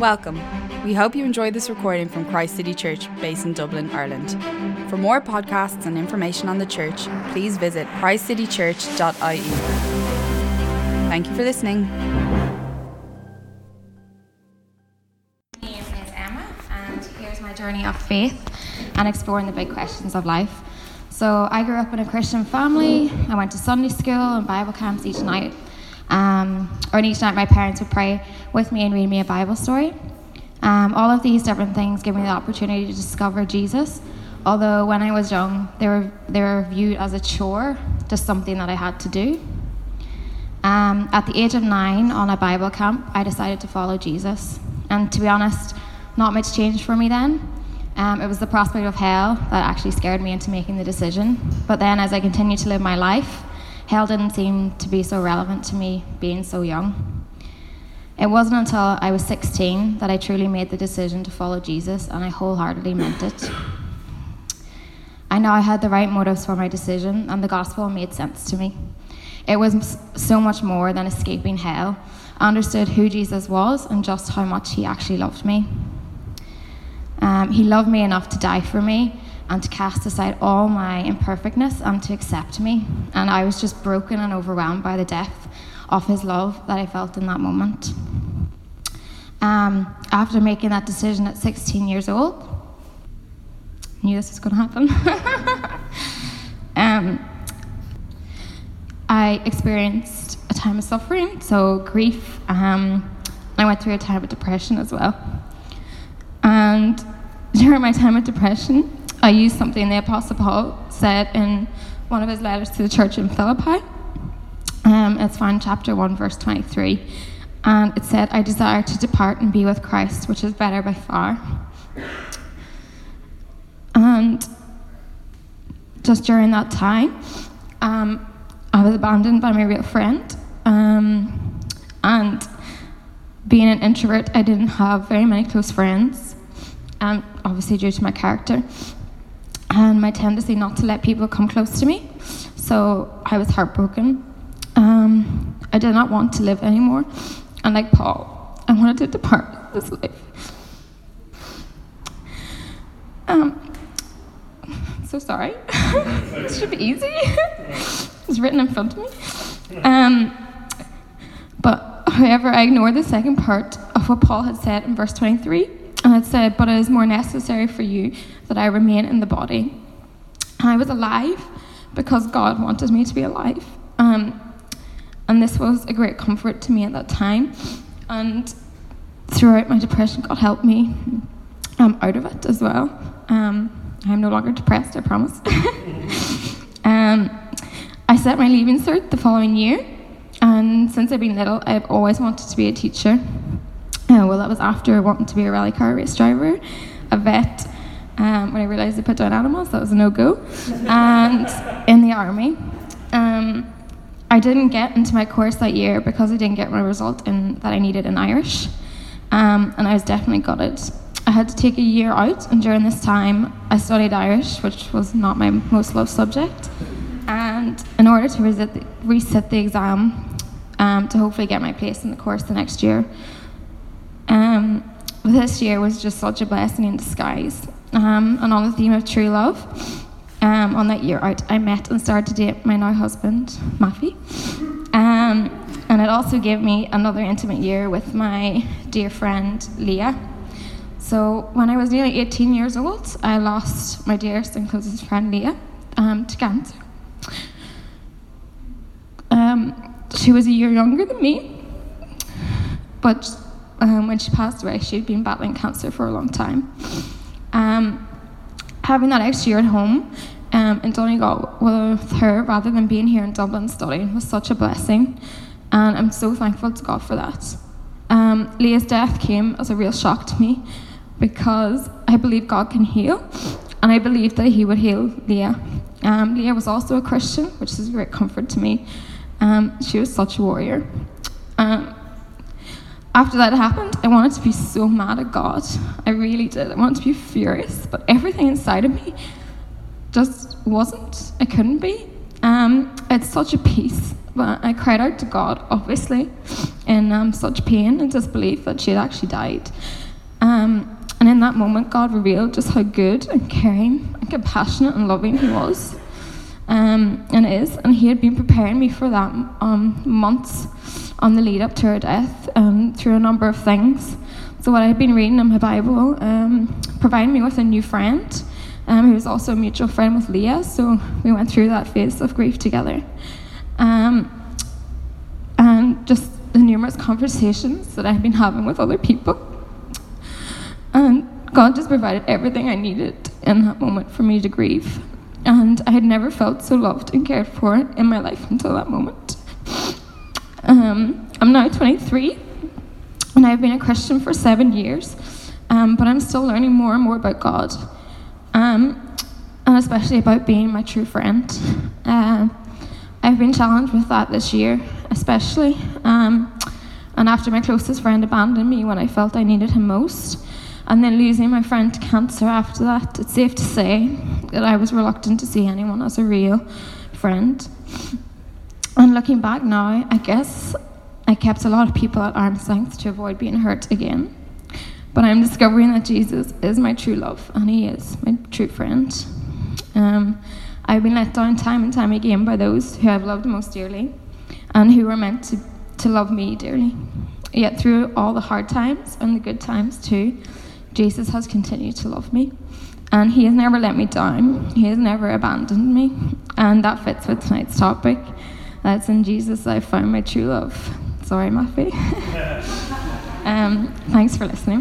Welcome. We hope you enjoyed this recording from Christ City Church, based in Dublin, Ireland. For more podcasts and information on the church, please visit christcitychurch.ie. Thank you for listening. My name is Emma, and here's my journey of faith and exploring the big questions of life. So, I grew up in a Christian family. I went to Sunday school and Bible camps each night. Um, or each night, my parents would pray with me and read me a Bible story. Um, all of these different things give me the opportunity to discover Jesus. Although when I was young, they were they were viewed as a chore, just something that I had to do. Um, at the age of nine, on a Bible camp, I decided to follow Jesus. And to be honest, not much changed for me then. Um, it was the prospect of hell that actually scared me into making the decision. But then, as I continued to live my life, hell didn't seem to be so relevant to me being so young. It wasn't until I was 16 that I truly made the decision to follow Jesus, and I wholeheartedly meant it. I know I had the right motives for my decision, and the gospel made sense to me. It was so much more than escaping hell. I understood who Jesus was and just how much he actually loved me. Um, he loved me enough to die for me, and to cast aside all my imperfectness and to accept me. And I was just broken and overwhelmed by the depth of his love that I felt in that moment. Um, after making that decision at 16 years old, knew this was going to happen. um, I experienced a time of suffering, so grief. Um, I went through a time of depression as well. And during my time of depression, I used something the Apostle Paul said in one of his letters to the church in Philippi. Um, it's found in chapter 1, verse 23. And it said, I desire to depart and be with Christ, which is better by far. And just during that time, um, I was abandoned by my real friend. Um, and being an introvert, I didn't have very many close friends, um, obviously due to my character and my tendency not to let people come close to me. So I was heartbroken. Um, I did not want to live anymore. And like Paul, I wanted to depart this life. Um, so sorry. this should be easy. it's written in front of me. Um, but however, I ignored the second part of what Paul had said in verse 23. And it said, But it is more necessary for you that I remain in the body. And I was alive because God wanted me to be alive. Um, and this was a great comfort to me at that time. And throughout my depression, God helped me um, out of it as well. Um, I'm no longer depressed, I promise. um, I set my leaving cert the following year. And since I've been little, I've always wanted to be a teacher. Uh, well, that was after wanting to be a rally car race driver, a vet. Um, when I realised they put down animals, that was a no go. and in the army. Um, I didn't get into my course that year because I didn't get my result in, that I needed in Irish. Um, and I was definitely gutted. I had to take a year out, and during this time, I studied Irish, which was not my most loved subject. And in order to resit the, resit the exam, um, to hopefully get my place in the course the next year, um, this year was just such a blessing in disguise. Um, and on the theme of true love, um, on that year out, I met and started to date my now husband, Maffy. Um, and it also gave me another intimate year with my dear friend, Leah. So when I was nearly 18 years old, I lost my dearest and closest friend, Leah, um, to cancer. Um, she was a year younger than me, but um, when she passed away, she'd been battling cancer for a long time. Um, having that extra year at home um, in Donegal with her rather than being here in Dublin studying was such a blessing, and I'm so thankful to God for that. Um, Leah's death came as a real shock to me because I believe God can heal, and I believe that He would heal Leah. Um, Leah was also a Christian, which is a great comfort to me. Um, she was such a warrior. Um, after that happened, I wanted to be so mad at God. I really did. I wanted to be furious, but everything inside of me just wasn't. I couldn't be. Um, it's such a peace But I cried out to God, obviously, in um, such pain and disbelief that she had actually died. Um, and in that moment, God revealed just how good and caring and compassionate and loving He was um, and is. And He had been preparing me for that um, months on the lead up to her death through a number of things. So, what I had been reading in my Bible um, provided me with a new friend um, who was also a mutual friend with Leah. So, we went through that phase of grief together. Um, and just the numerous conversations that I've been having with other people. And God just provided everything I needed in that moment for me to grieve. And I had never felt so loved and cared for in my life until that moment. Um, I'm now 23, and I've been a Christian for seven years, um, but I'm still learning more and more about God, um, and especially about being my true friend. Uh, I've been challenged with that this year, especially. Um, and after my closest friend abandoned me when I felt I needed him most, and then losing my friend to cancer after that, it's safe to say that I was reluctant to see anyone as a real friend. And looking back now, I guess I kept a lot of people at arm's length to avoid being hurt again. But I'm discovering that Jesus is my true love, and He is my true friend. Um, I've been let down time and time again by those who I've loved most dearly and who were meant to, to love me dearly. Yet through all the hard times and the good times too, Jesus has continued to love me. And he has never let me down. He has never abandoned me. And that fits with tonight's topic. That's in Jesus I found my true love. Sorry, Matthew. um, thanks for listening.